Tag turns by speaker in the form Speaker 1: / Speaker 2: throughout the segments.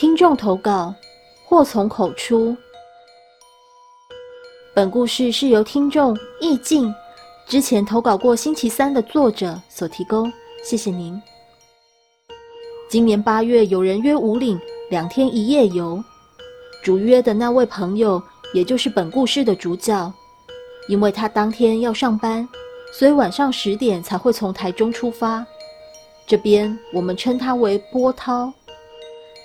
Speaker 1: 听众投稿，祸从口出。本故事是由听众意境之前投稿过星期三的作者所提供，谢谢您。今年八月，有人约五岭两天一夜游，主约的那位朋友，也就是本故事的主角，因为他当天要上班，所以晚上十点才会从台中出发。这边我们称他为波涛。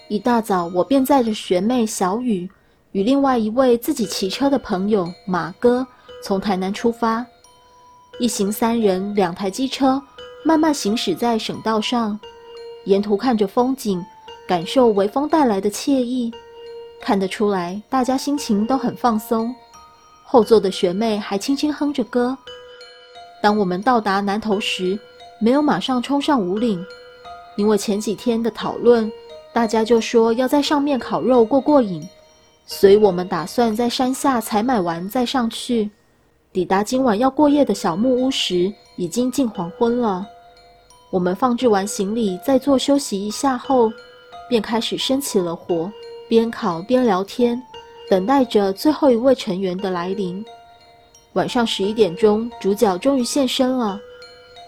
Speaker 1: 一大早，我便载着学妹小雨与另外一位自己骑车的朋友马哥从台南出发，一行三人，两台机车，慢慢行驶在省道上，沿途看着风景，感受微风带来的惬意。看得出来，大家心情都很放松。后座的学妹还轻轻哼着歌。当我们到达南头时，没有马上冲上五岭，因为前几天的讨论，大家就说要在上面烤肉过过瘾，所以我们打算在山下采买完再上去。抵达今晚要过夜的小木屋时，已经近黄昏了。我们放置完行李，再坐休息一下后，便开始生起了火，边烤边聊天，等待着最后一位成员的来临。晚上十一点钟，主角终于现身了。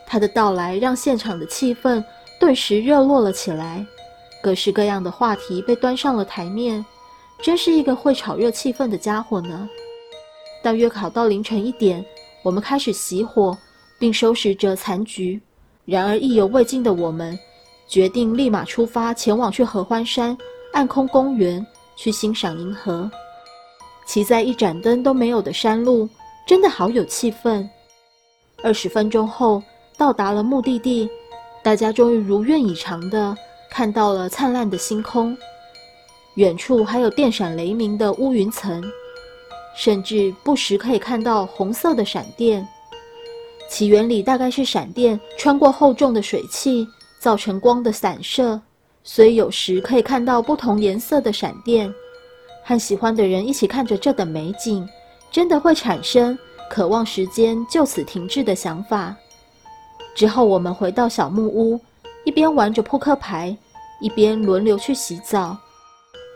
Speaker 1: 他的到来让现场的气氛顿时热络了起来，各式各样的话题被端上了台面，真是一个会炒热气氛的家伙呢。大约烤到凌晨一点，我们开始熄火，并收拾着残局。然而意犹未尽的我们，决定立马出发，前往去合欢山暗空公园去欣赏银河。骑在一盏灯都没有的山路，真的好有气氛。二十分钟后。到达了目的地，大家终于如愿以偿的看到了灿烂的星空，远处还有电闪雷鸣的乌云层，甚至不时可以看到红色的闪电。其原理大概是闪电穿过厚重的水汽，造成光的散射，所以有时可以看到不同颜色的闪电。和喜欢的人一起看着这等美景，真的会产生渴望时间就此停滞的想法。之后，我们回到小木屋，一边玩着扑克牌，一边轮流去洗澡，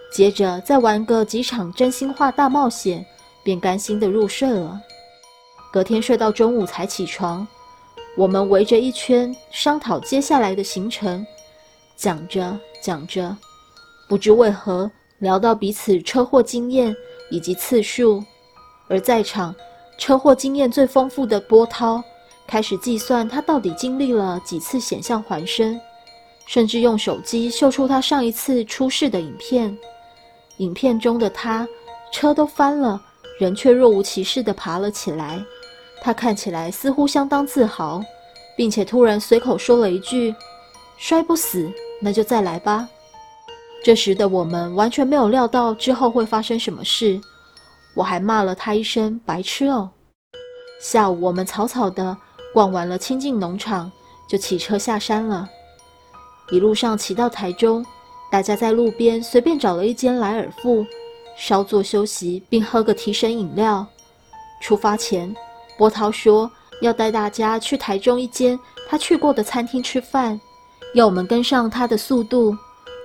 Speaker 1: 接着再玩个几场真心话大冒险，便甘心的入睡了。隔天睡到中午才起床，我们围着一圈商讨接下来的行程，讲着讲着，不知为何聊到彼此车祸经验以及次数，而在场车祸经验最丰富的波涛。开始计算他到底经历了几次险象环生，甚至用手机秀出他上一次出事的影片。影片中的他，车都翻了，人却若无其事地爬了起来。他看起来似乎相当自豪，并且突然随口说了一句：“摔不死，那就再来吧。”这时的我们完全没有料到之后会发生什么事，我还骂了他一声“白痴哦”。下午我们草草的。逛完了清境农场，就骑车下山了。一路上骑到台中，大家在路边随便找了一间莱尔富，稍作休息，并喝个提神饮料。出发前，波涛说要带大家去台中一间他去过的餐厅吃饭，要我们跟上他的速度。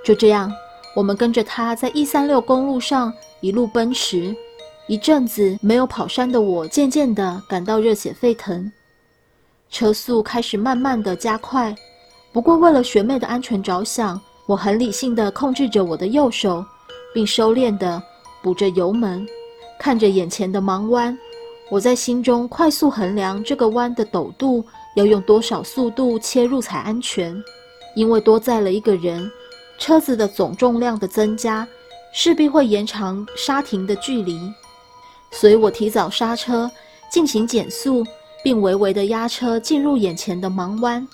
Speaker 1: 就这样，我们跟着他在一三六公路上一路奔驰。一阵子没有跑山的我，渐渐地感到热血沸腾。车速开始慢慢的加快，不过为了学妹的安全着想，我很理性的控制着我的右手，并收敛的补着油门，看着眼前的盲弯，我在心中快速衡量这个弯的陡度要用多少速度切入才安全，因为多载了一个人，车子的总重量的增加势必会延长刹停的距离，所以我提早刹车进行减速。并微微的压车进入眼前的盲弯。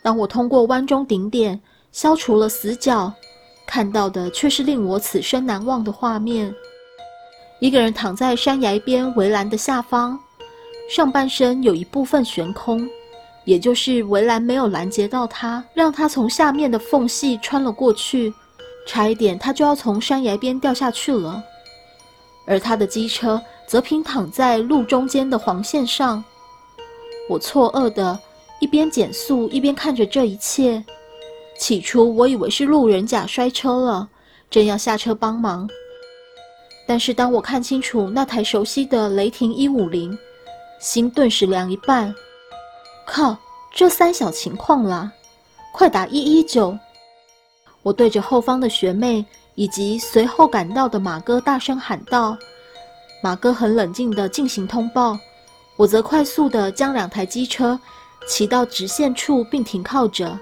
Speaker 1: 当我通过弯中顶点，消除了死角，看到的却是令我此生难忘的画面：一个人躺在山崖边围栏的下方，上半身有一部分悬空，也就是围栏没有拦截到他，让他从下面的缝隙穿了过去，差一点他就要从山崖边掉下去了。而他的机车则平躺在路中间的黄线上。我错愕的一边减速一边看着这一切。起初我以为是路人甲摔车了，正要下车帮忙。但是当我看清楚那台熟悉的雷霆一五零，心顿时凉一半。靠，这三小情况啦！快打一一九！我对着后方的学妹以及随后赶到的马哥大声喊道。马哥很冷静地进行通报，我则快速地将两台机车骑到直线处并停靠着，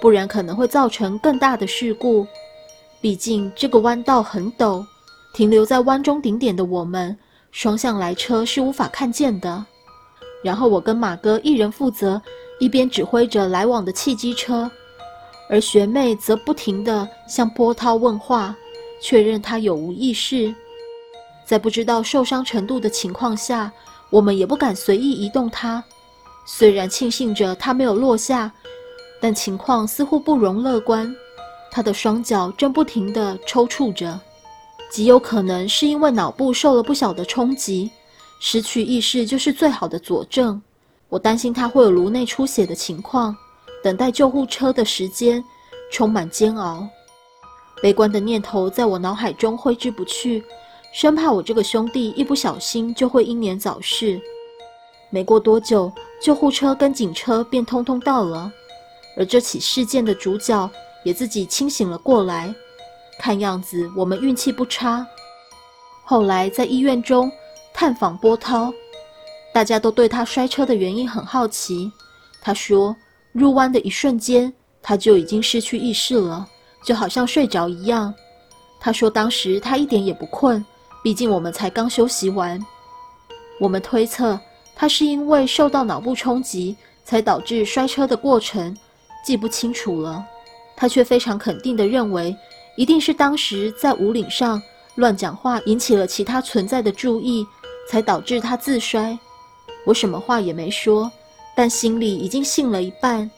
Speaker 1: 不然可能会造成更大的事故。毕竟这个弯道很陡。停留在弯中顶点的我们，双向来车是无法看见的。然后我跟马哥一人负责，一边指挥着来往的汽机车，而学妹则不停地向波涛问话，确认他有无意识。在不知道受伤程度的情况下，我们也不敢随意移动它。虽然庆幸着它没有落下，但情况似乎不容乐观。他的双脚正不停地抽搐着。极有可能是因为脑部受了不小的冲击，失去意识就是最好的佐证。我担心他会有颅内出血的情况，等待救护车的时间充满煎熬。悲观的念头在我脑海中挥之不去，生怕我这个兄弟一不小心就会英年早逝。没过多久，救护车跟警车便通通到了，而这起事件的主角也自己清醒了过来。看样子我们运气不差。后来在医院中探访波涛，大家都对他摔车的原因很好奇。他说，入弯的一瞬间他就已经失去意识了，就好像睡着一样。他说当时他一点也不困，毕竟我们才刚休息完。我们推测他是因为受到脑部冲击才导致摔车的过程记不清楚了。他却非常肯定地认为。一定是当时在五岭上乱讲话，引起了其他存在的注意，才导致他自摔。我什么话也没说，但心里已经信了一半。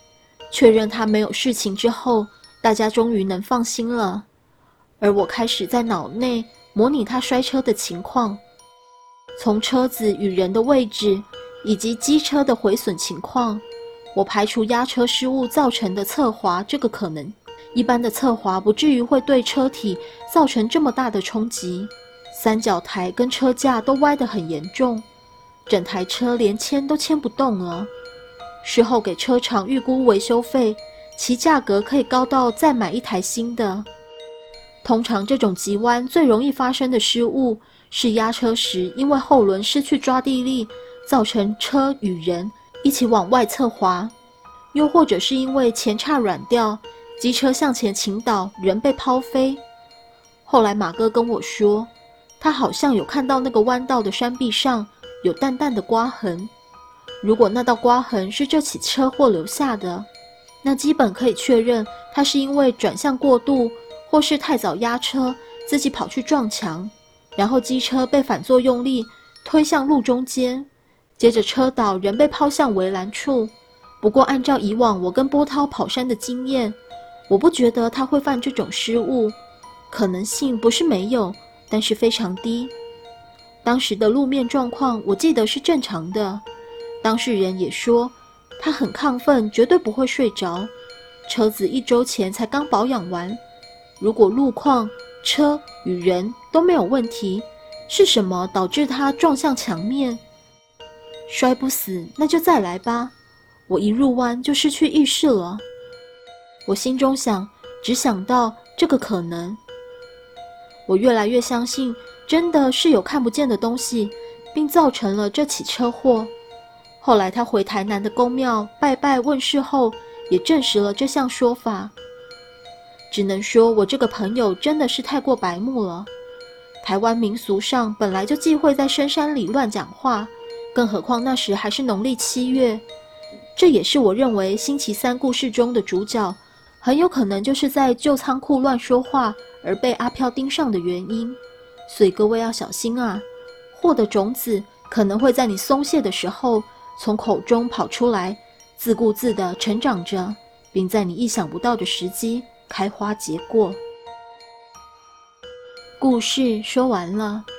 Speaker 1: 确认他没有事情之后，大家终于能放心了。而我开始在脑内模拟他摔车的情况，从车子与人的位置以及机车的毁损情况，我排除压车失误造成的侧滑这个可能。一般的侧滑不至于会对车体造成这么大的冲击，三角台跟车架都歪得很严重，整台车连牵都牵不动了。事后给车厂预估维修费，其价格可以高到再买一台新的。通常这种急弯最容易发生的失误是压车时因为后轮失去抓地力，造成车与人一起往外侧滑，又或者是因为前叉软掉。机车向前倾倒，人被抛飞。后来马哥跟我说，他好像有看到那个弯道的山壁上有淡淡的刮痕。如果那道刮痕是这起车祸留下的，那基本可以确认他是因为转向过度，或是太早压车，自己跑去撞墙，然后机车被反作用力推向路中间，接着车倒，人被抛向围栏处。不过按照以往我跟波涛跑山的经验，我不觉得他会犯这种失误，可能性不是没有，但是非常低。当时的路面状况我记得是正常的，当事人也说他很亢奋，绝对不会睡着。车子一周前才刚保养完，如果路况、车与人都没有问题，是什么导致他撞向墙面？摔不死，那就再来吧。我一入弯就失去意识了。我心中想，只想到这个可能。我越来越相信，真的是有看不见的东西，并造成了这起车祸。后来他回台南的宫庙拜拜问事后，也证实了这项说法。只能说我这个朋友真的是太过白目了。台湾民俗上本来就忌讳在深山里乱讲话，更何况那时还是农历七月。这也是我认为星期三故事中的主角。很有可能就是在旧仓库乱说话而被阿飘盯上的原因，所以各位要小心啊！祸的种子可能会在你松懈的时候从口中跑出来，自顾自地成长着，并在你意想不到的时机开花结果。故事说完了。